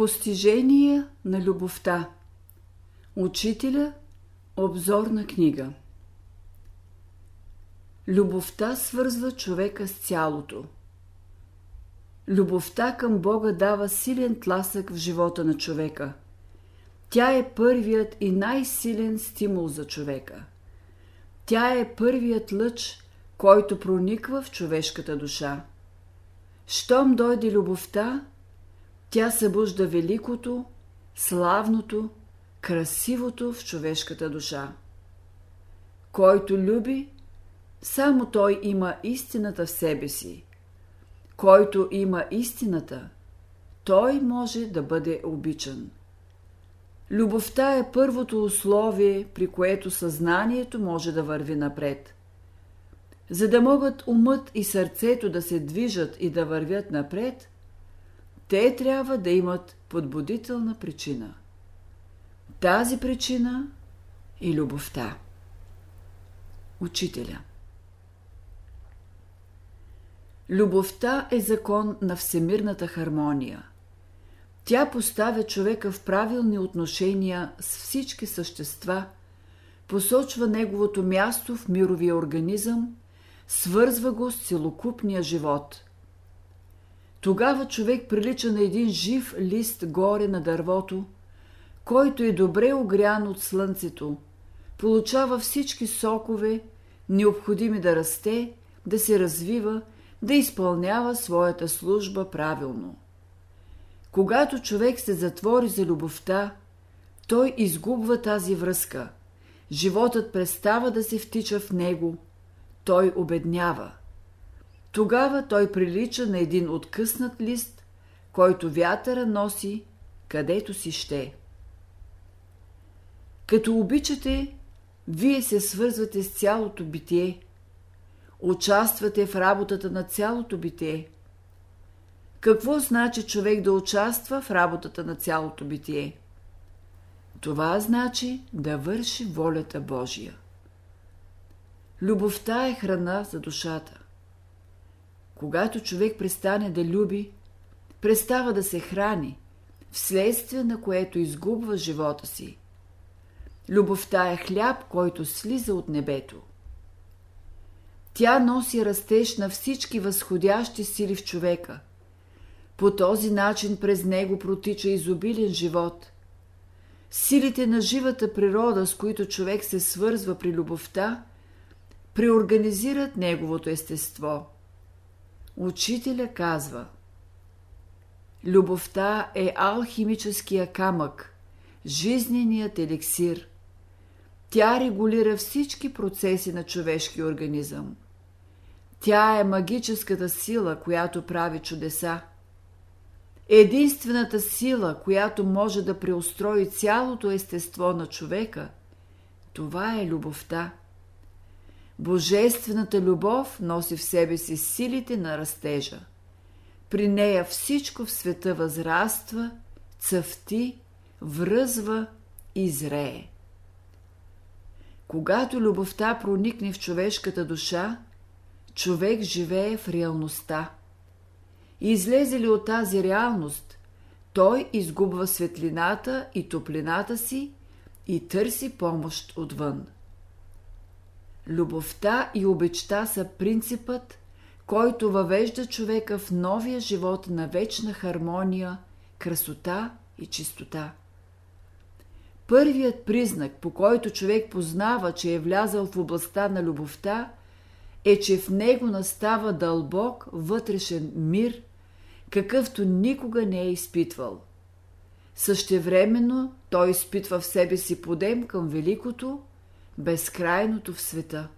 Постижение на любовта Учителя Обзорна книга Любовта свързва човека с цялото. Любовта към Бога дава силен тласък в живота на човека. Тя е първият и най-силен стимул за човека. Тя е първият лъч, който прониква в човешката душа. Щом дойде любовта, тя събужда великото, славното, красивото в човешката душа. Който люби, само той има истината в себе си. Който има истината, той може да бъде обичан. Любовта е първото условие, при което съзнанието може да върви напред. За да могат умът и сърцето да се движат и да вървят напред, те трябва да имат подбудителна причина. Тази причина е любовта. Учителя Любовта е закон на всемирната хармония. Тя поставя човека в правилни отношения с всички същества, посочва неговото място в мировия организъм, свързва го с целокупния живот – тогава човек прилича на един жив лист горе на дървото, който е добре огрян от слънцето, получава всички сокове, необходими да расте, да се развива, да изпълнява своята служба правилно. Когато човек се затвори за любовта, той изгубва тази връзка. Животът престава да се втича в него. Той обеднява – тогава той прилича на един откъснат лист, който вятъра носи където си ще. Като обичате, вие се свързвате с цялото битие, участвате в работата на цялото битие. Какво значи човек да участва в работата на цялото битие? Това значи да върши волята Божия. Любовта е храна за душата. Когато човек престане да люби, престава да се храни, вследствие на което изгубва живота си. Любовта е хляб, който слиза от небето. Тя носи растеж на всички възходящи сили в човека. По този начин през него протича изобилен живот. Силите на живата природа, с които човек се свързва при любовта, преорганизират неговото естество – Учителя казва Любовта е алхимическия камък, жизненият еликсир. Тя регулира всички процеси на човешки организъм. Тя е магическата сила, която прави чудеса. Единствената сила, която може да преустрои цялото естество на човека, това е любовта. Божествената любов носи в себе си силите на растежа. При нея всичко в света възраства, цъфти, връзва и зрее. Когато любовта проникне в човешката душа, човек живее в реалността. И излезе ли от тази реалност, той изгубва светлината и топлината си и търси помощ отвън. Любовта и обичта са принципът, който въвежда човека в новия живот на вечна хармония, красота и чистота. Първият признак, по който човек познава, че е влязъл в областта на любовта, е, че в него настава дълбок вътрешен мир, какъвто никога не е изпитвал. Същевременно той изпитва в себе си подем към великото, безкрайното в света.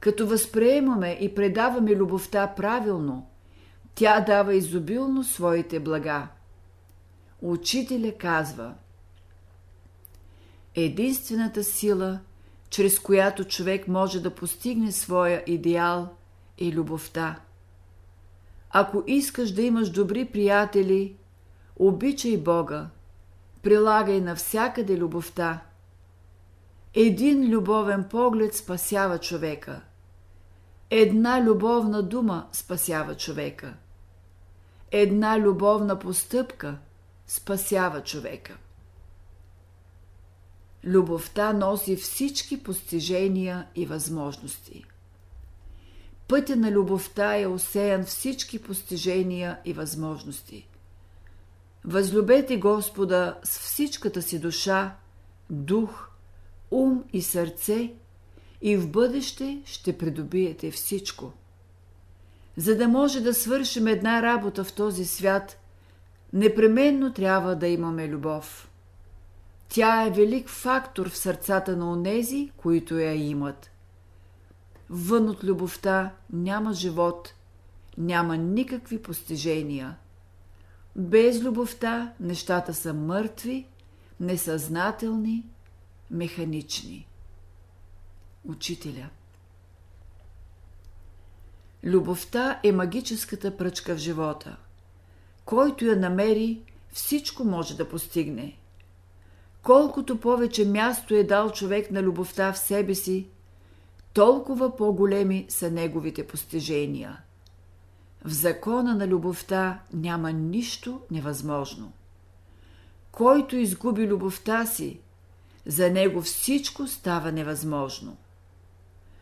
Като възприемаме и предаваме любовта правилно, тя дава изобилно своите блага. Учителя казва Единствената сила, чрез която човек може да постигне своя идеал, е любовта. Ако искаш да имаш добри приятели, обичай Бога, прилагай навсякъде любовта – един любовен поглед спасява човека. Една любовна дума спасява човека. Една любовна постъпка спасява човека. Любовта носи всички постижения и възможности. Пътя на любовта е осеян всички постижения и възможности. Възлюбете Господа с всичката си душа, дух, ум и сърце и в бъдеще ще придобиете всичко. За да може да свършим една работа в този свят, непременно трябва да имаме любов. Тя е велик фактор в сърцата на онези, които я имат. Вън от любовта няма живот, няма никакви постижения. Без любовта нещата са мъртви, несъзнателни, механични. Учителя Любовта е магическата пръчка в живота. Който я намери, всичко може да постигне. Колкото повече място е дал човек на любовта в себе си, толкова по-големи са неговите постижения. В закона на любовта няма нищо невъзможно. Който изгуби любовта си, за него всичко става невъзможно.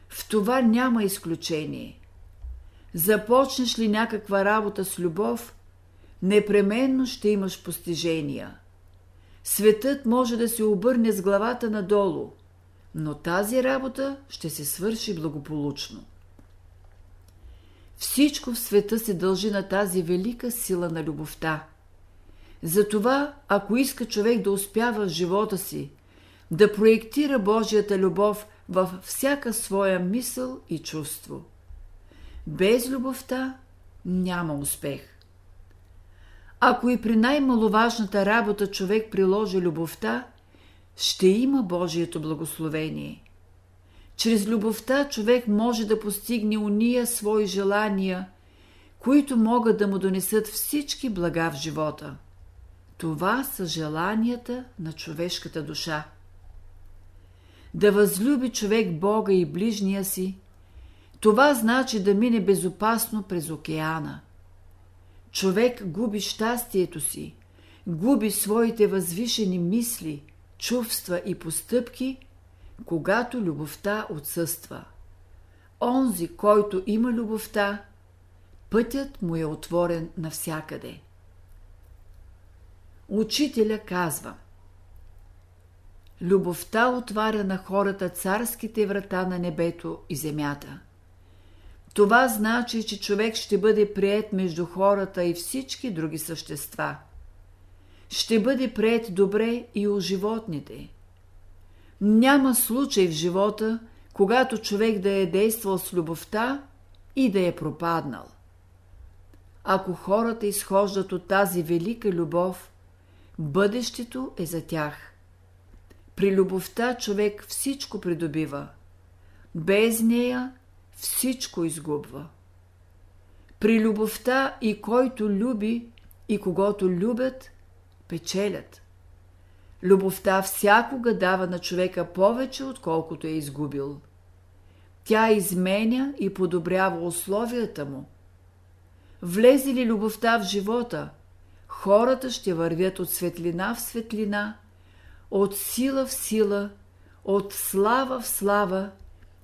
В това няма изключение. Започнеш ли някаква работа с любов, непременно ще имаш постижения. Светът може да се обърне с главата надолу, но тази работа ще се свърши благополучно. Всичко в света се дължи на тази велика сила на любовта. Затова, ако иска човек да успява в живота си, да проектира Божията любов във всяка своя мисъл и чувство. Без любовта няма успех. Ако и при най-маловажната работа човек приложи любовта, ще има Божието благословение. Чрез любовта човек може да постигне уния свои желания, които могат да му донесат всички блага в живота. Това са желанията на човешката душа. Да възлюби човек Бога и ближния си, това значи да мине безопасно през океана. Човек губи щастието си, губи своите възвишени мисли, чувства и постъпки, когато любовта отсъства. Онзи, който има любовта, пътят му е отворен навсякъде. Учителя казва Любовта отваря на хората царските врата на небето и земята. Това значи, че човек ще бъде прият между хората и всички други същества. Ще бъде прият добре и у животните. Няма случай в живота, когато човек да е действал с любовта и да е пропаднал. Ако хората изхождат от тази велика любов, бъдещето е за тях. При любовта човек всичко придобива. Без нея всичко изгубва. При любовта и който люби, и когото любят, печелят. Любовта всякога дава на човека повече, отколкото е изгубил. Тя изменя и подобрява условията му. Влезе ли любовта в живота, хората ще вървят от светлина в светлина, от сила в сила, от слава в слава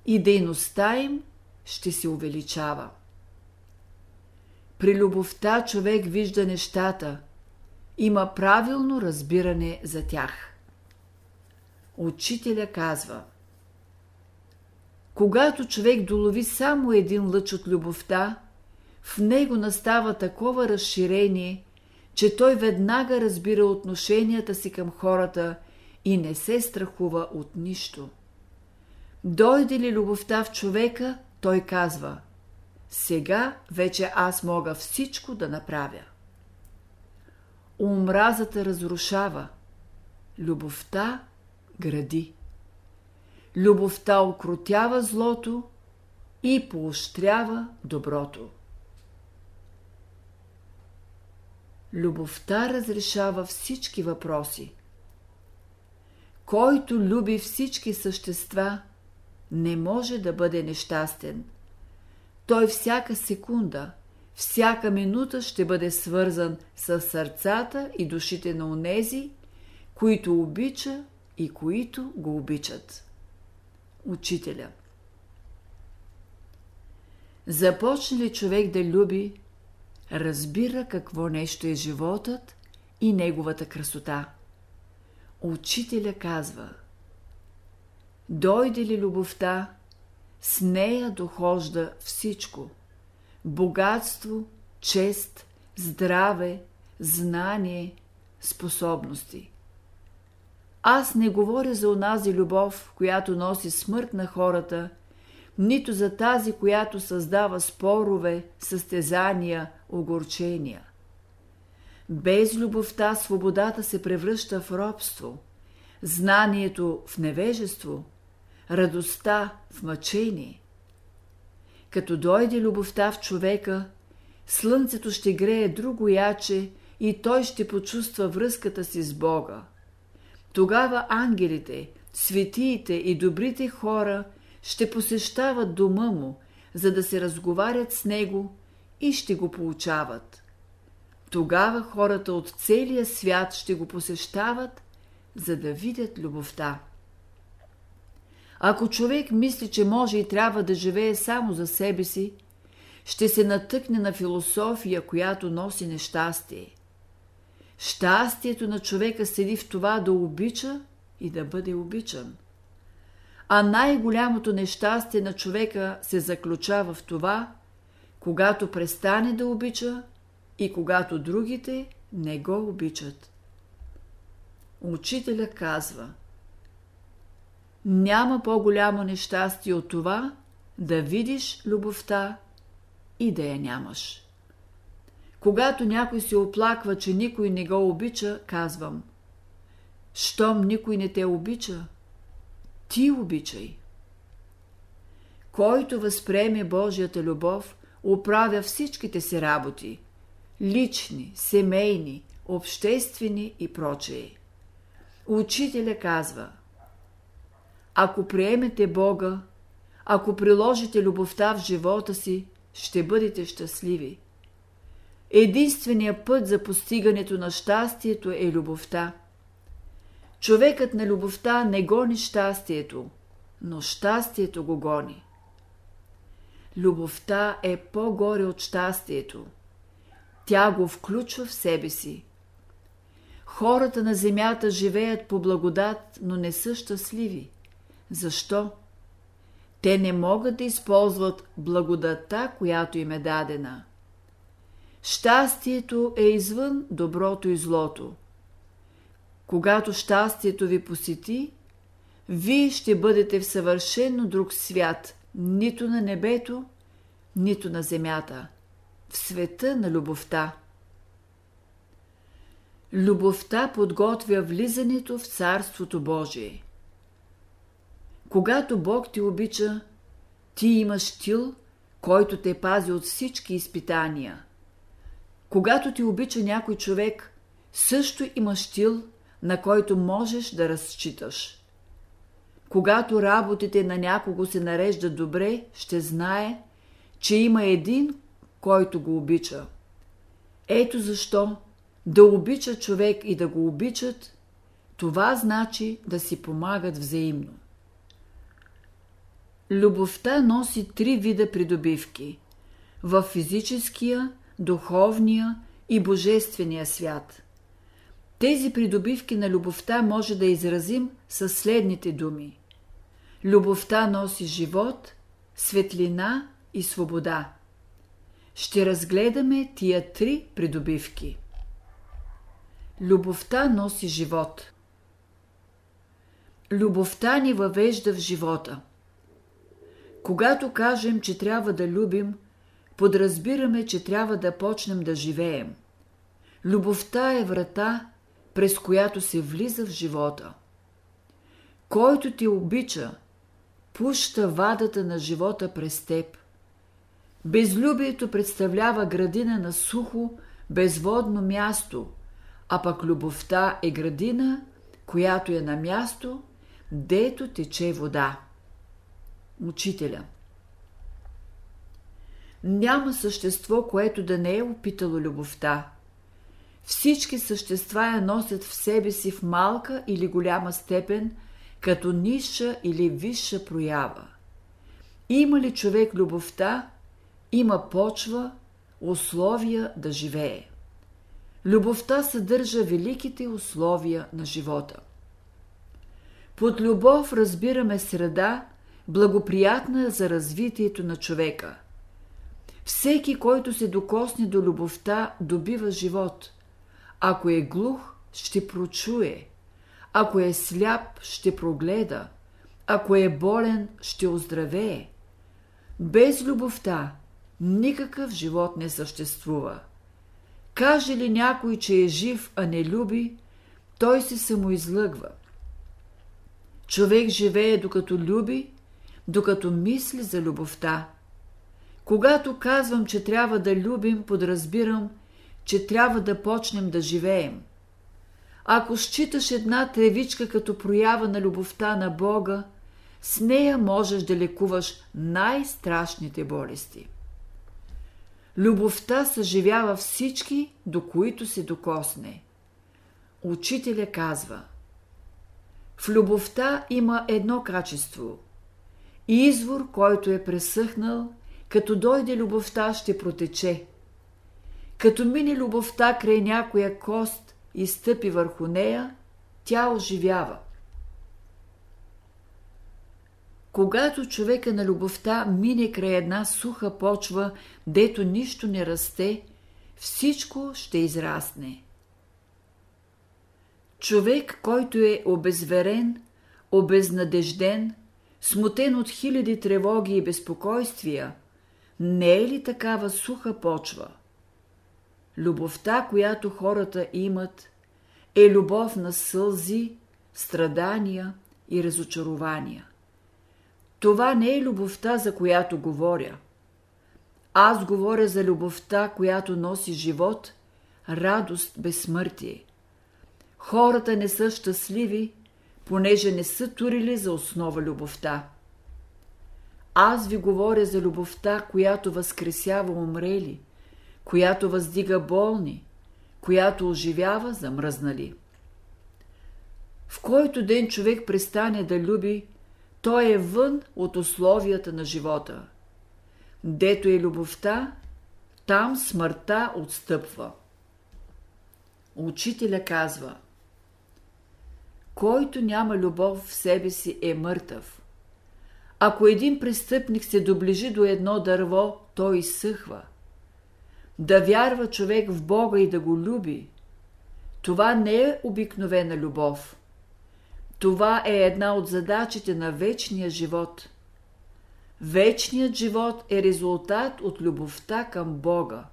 и дейността им ще се увеличава. При любовта човек вижда нещата, има правилно разбиране за тях. Учителя казва Когато човек долови само един лъч от любовта, в него настава такова разширение, че той веднага разбира отношенията си към хората и не се страхува от нищо. Дойде ли любовта в човека, той казва Сега вече аз мога всичко да направя. Омразата разрушава, любовта гради. Любовта окротява злото и поощрява доброто. Любовта разрешава всички въпроси. Който люби всички същества, не може да бъде нещастен. Той всяка секунда, всяка минута ще бъде свързан с сърцата и душите на онези, които обича и които го обичат. Учителя Започне ли човек да люби, разбира какво нещо е животът и неговата красота. Учителя казва Дойде ли любовта, с нея дохожда всичко – богатство, чест, здраве, знание, способности. Аз не говоря за онази любов, която носи смърт на хората, нито за тази, която създава спорове, състезания, огорчения. Без любовта свободата се превръща в робство, знанието в невежество, радостта в мъчение. Като дойде любовта в човека, слънцето ще грее друго яче и той ще почувства връзката си с Бога. Тогава ангелите, светиите и добрите хора ще посещават дома му, за да се разговарят с него и ще го получават. Тогава хората от целия свят ще го посещават, за да видят любовта. Ако човек мисли, че може и трябва да живее само за себе си, ще се натъкне на философия, която носи нещастие. Щастието на човека седи в това да обича и да бъде обичан. А най-голямото нещастие на човека се заключава в това, когато престане да обича и когато другите не го обичат. Учителя казва Няма по-голямо нещастие от това да видиш любовта и да я нямаш. Когато някой се оплаква, че никой не го обича, казвам Щом никой не те обича, ти обичай. Който възприеме Божията любов, оправя всичките си работи – лични, семейни, обществени и прочее. Учителя казва Ако приемете Бога, ако приложите любовта в живота си, ще бъдете щастливи. Единственият път за постигането на щастието е любовта. Човекът на любовта не гони щастието, но щастието го гони. Любовта е по-горе от щастието. Тя го включва в себе си. Хората на земята живеят по благодат, но не са щастливи. Защо? Те не могат да използват благодата, която им е дадена. Щастието е извън доброто и злото. Когато щастието ви посети, вие ще бъдете в съвършенно друг свят, нито на небето, нито на земята, в света на любовта. Любовта подготвя влизането в Царството Божие. Когато Бог те обича, ти имаш стил, който те пази от всички изпитания. Когато ти обича някой човек, също имаш стил, на който можеш да разчиташ. Когато работите на някого се нареждат добре, ще знае, че има един, който го обича. Ето защо да обича човек и да го обичат, това значи да си помагат взаимно. Любовта носи три вида придобивки – в физическия, духовния и божествения свят. Тези придобивки на любовта може да изразим със следните думи. Любовта носи живот, светлина и свобода. Ще разгледаме тия три придобивки. Любовта носи живот. Любовта ни въвежда в живота. Когато кажем, че трябва да любим, подразбираме, че трябва да почнем да живеем. Любовта е врата, през която се влиза в живота. Който те обича, пуща вадата на живота през теб. Безлюбието представлява градина на сухо, безводно място, а пък любовта е градина, която е на място, дето тече вода. Учителя Няма същество, което да не е опитало любовта. Всички същества я носят в себе си в малка или голяма степен, като ниша или висша проява. Има ли човек любовта, има почва, условия да живее. Любовта съдържа великите условия на живота. Под любов разбираме среда, благоприятна за развитието на човека. Всеки, който се докосне до любовта, добива живот. Ако е глух, ще прочуе. Ако е сляп, ще прогледа. Ако е болен, ще оздравее. Без любовта никакъв живот не съществува. Каже ли някой, че е жив, а не люби, той се самоизлъгва. Човек живее докато люби, докато мисли за любовта. Когато казвам, че трябва да любим, подразбирам, че трябва да почнем да живеем. Ако считаш една тревичка като проява на любовта на Бога, с нея можеш да лекуваш най-страшните болести. Любовта съживява всички, до които се докосне. Учителя казва В любовта има едно качество. Извор, който е пресъхнал, като дойде любовта, ще протече. Като мине любовта край някоя кост и стъпи върху нея, тя оживява. Когато човека на любовта мине край една суха почва, дето нищо не расте, всичко ще израсне. Човек, който е обезверен, обезнадежден, смутен от хиляди тревоги и безпокойствия, не е ли такава суха почва? Любовта, която хората имат, е любов на сълзи, страдания и разочарования. Това не е любовта, за която говоря. Аз говоря за любовта, която носи живот, радост, безсмъртие. Хората не са щастливи, понеже не са турили за основа любовта. Аз ви говоря за любовта, която възкресява умрели, която въздига болни, която оживява замръзнали. В който ден човек престане да люби, той е вън от условията на живота. Дето е любовта, там смъртта отстъпва. Учителя казва Който няма любов в себе си е мъртъв. Ако един престъпник се доближи до едно дърво, той изсъхва. Да вярва човек в Бога и да го люби, това не е обикновена любов – това е една от задачите на вечния живот. Вечният живот е резултат от любовта към Бога.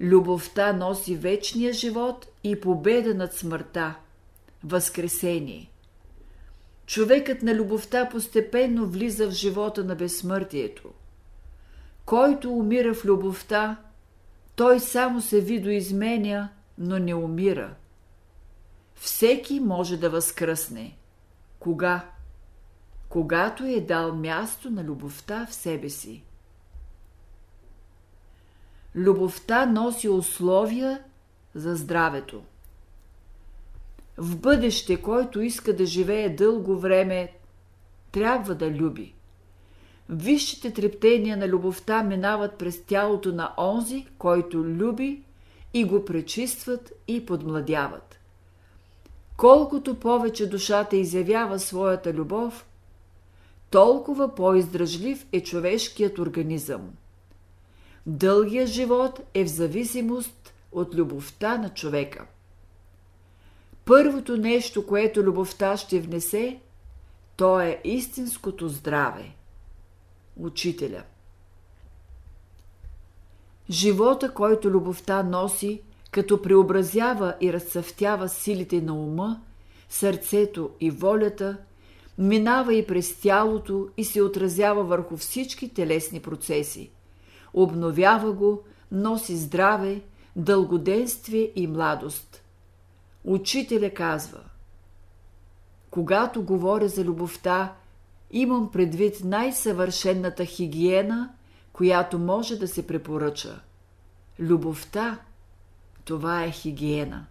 Любовта носи вечния живот и победа над смъртта, възкресение. Човекът на любовта постепенно влиза в живота на безсмъртието. Който умира в любовта, той само се видоизменя, но не умира – всеки може да възкръсне. Кога? Когато е дал място на любовта в себе си. Любовта носи условия за здравето. В бъдеще, който иска да живее дълго време, трябва да люби. Висшите трептения на любовта минават през тялото на онзи, който люби и го пречистват и подмладяват. Колкото повече душата изявява своята любов, толкова по-издръжлив е човешкият организъм. Дългият живот е в зависимост от любовта на човека. Първото нещо, което любовта ще внесе, то е истинското здраве. Учителя. Живота, който любовта носи, като преобразява и разцъфтява силите на ума, сърцето и волята, минава и през тялото и се отразява върху всички телесни процеси. Обновява го, носи здраве, дългоденствие и младост. Учителя казва Когато говоря за любовта, имам предвид най-съвършенната хигиена, която може да се препоръча. Любовта – това е хигиена.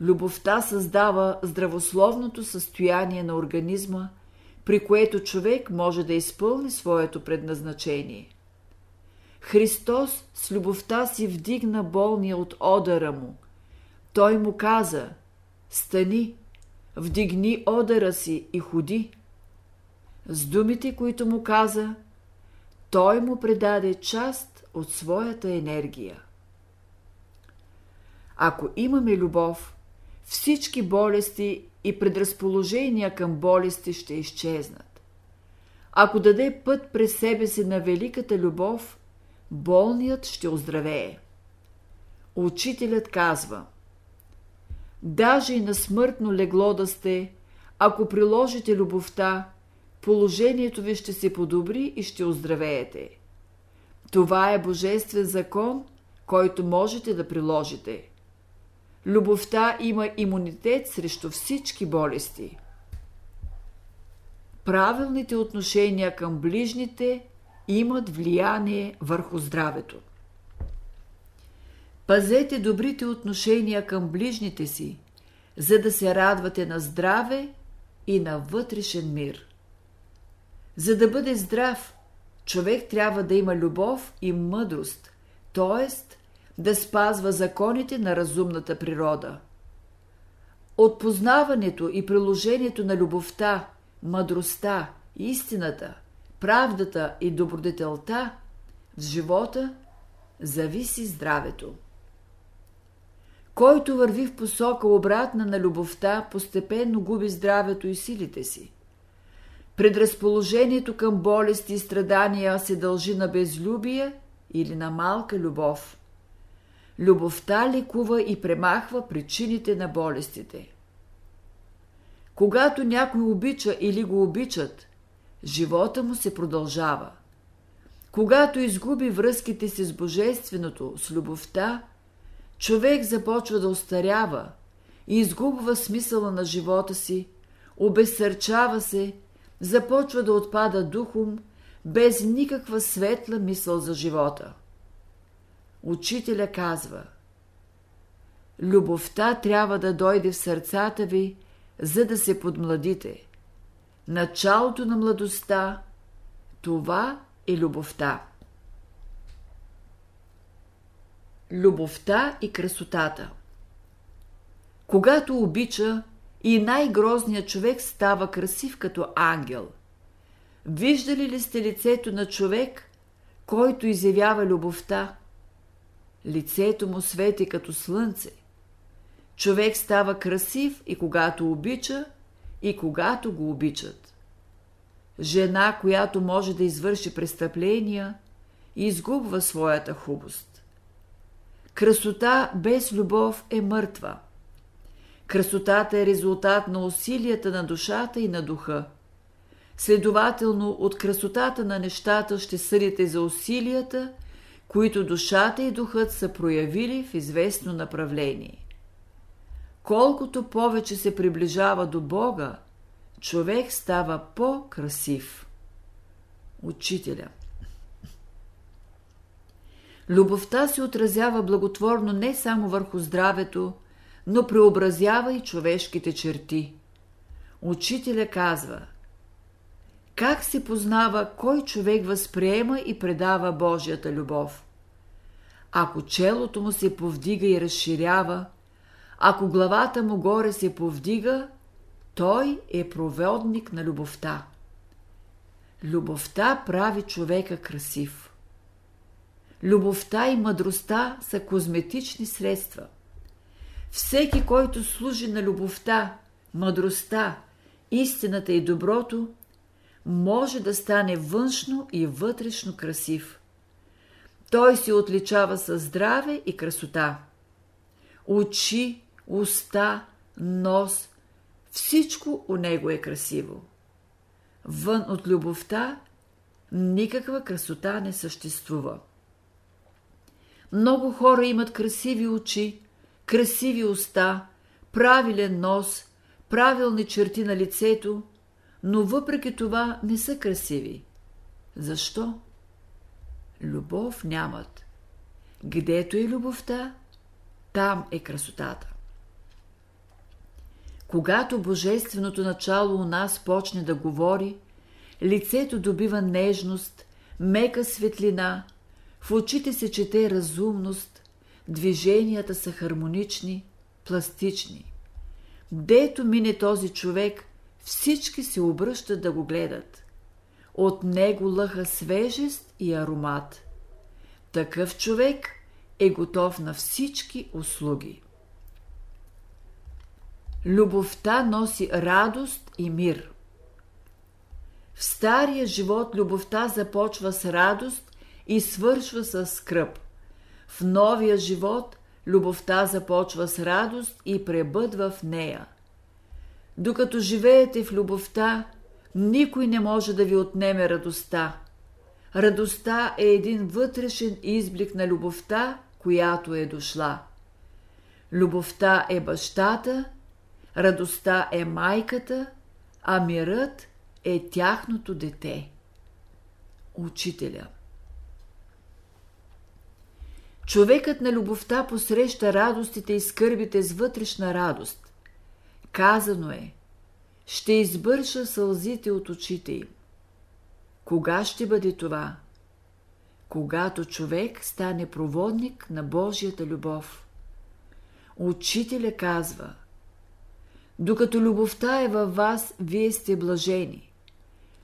Любовта създава здравословното състояние на организма, при което човек може да изпълни своето предназначение. Христос с любовта си вдигна болния от одъра му. Той му каза «Стани, вдигни одъра си и ходи». С думите, които му каза, той му предаде част от своята енергия. Ако имаме любов, всички болести и предразположения към болести ще изчезнат. Ако даде път през себе си на великата любов, болният ще оздравее. Учителят казва Даже и на смъртно легло да сте, ако приложите любовта, положението ви ще се подобри и ще оздравеете. Това е божествен закон, който можете да приложите. Любовта има имунитет срещу всички болести. Правилните отношения към ближните имат влияние върху здравето. Пазете добрите отношения към ближните си, за да се радвате на здраве и на вътрешен мир. За да бъде здрав, човек трябва да има любов и мъдрост, т.е. да спазва законите на разумната природа. От познаването и приложението на любовта, мъдростта, истината, правдата и добродетелта в живота зависи здравето. Който върви в посока обратна на любовта, постепенно губи здравето и силите си. Предразположението към болести и страдания се дължи на безлюбие или на малка любов. Любовта лекува и премахва причините на болестите. Когато някой обича или го обичат, живота му се продължава. Когато изгуби връзките си с Божественото, с любовта, човек започва да остарява и изгубва смисъла на живота си, обесърчава се започва да отпада духом, без никаква светла мисъл за живота. Учителя казва Любовта трябва да дойде в сърцата ви, за да се подмладите. Началото на младостта – това е любовта. Любовта и красотата Когато обича, и най-грозният човек става красив като ангел. Виждали ли сте лицето на човек, който изявява любовта? Лицето му свети като слънце. Човек става красив и когато обича, и когато го обичат. Жена, която може да извърши престъпления, изгубва своята хубост. Красота без любов е мъртва – Красотата е резултат на усилията на душата и на духа. Следователно, от красотата на нещата ще съдите за усилията, които душата и духът са проявили в известно направление. Колкото повече се приближава до Бога, човек става по-красив. Учителя Любовта се отразява благотворно не само върху здравето, но преобразява и човешките черти. Учителя казва Как се познава кой човек възприема и предава Божията любов? Ако челото му се повдига и разширява, ако главата му горе се повдига, той е проводник на любовта. Любовта прави човека красив. Любовта и мъдростта са козметични средства – всеки, който служи на любовта, мъдростта, истината и доброто, може да стане външно и вътрешно красив. Той се отличава със здраве и красота. Очи, уста, нос, всичко у него е красиво. Вън от любовта никаква красота не съществува. Много хора имат красиви очи, красиви уста, правилен нос, правилни черти на лицето, но въпреки това не са красиви. Защо? любов нямат. Гдето е любовта, там е красотата. Когато божественото начало у нас почне да говори, лицето добива нежност, мека светлина, в очите се чете разумност, движенията са хармонични, пластични. Дето мине този човек, всички се обръщат да го гледат. От него лъха свежест и аромат. Такъв човек е готов на всички услуги. Любовта носи радост и мир. В стария живот любовта започва с радост и свършва с скръп. В новия живот любовта започва с радост и пребъдва в нея. Докато живеете в любовта, никой не може да ви отнеме радостта. Радостта е един вътрешен изблик на любовта, която е дошла. Любовта е бащата, радостта е майката, а мирът е тяхното дете. Учителя Човекът на любовта посреща радостите и скърбите с вътрешна радост. Казано е, ще избърша сълзите от очите им. Кога ще бъде това? Когато човек стане проводник на Божията любов. Учителя казва, докато любовта е във вас, вие сте блажени.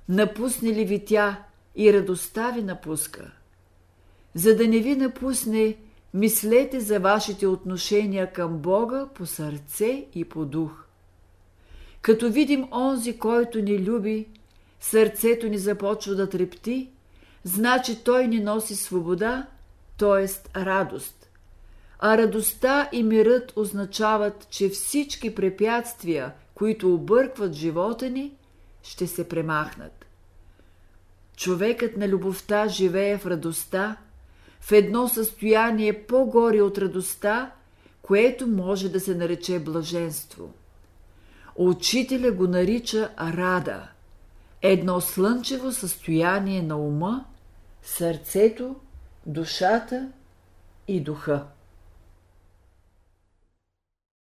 Напусне ли ви тя и радостта ви напуска – за да не ви напусне, мислете за вашите отношения към Бога по сърце и по дух. Като видим онзи, който ни люби, сърцето ни започва да трепти, значи той ни носи свобода, т.е. радост. А радостта и мирът означават, че всички препятствия, които объркват живота ни, ще се премахнат. Човекът на любовта живее в радостта, в едно състояние по-горе от радостта, което може да се нарече блаженство. Учителя го нарича рада, едно слънчево състояние на ума, сърцето, душата и духа.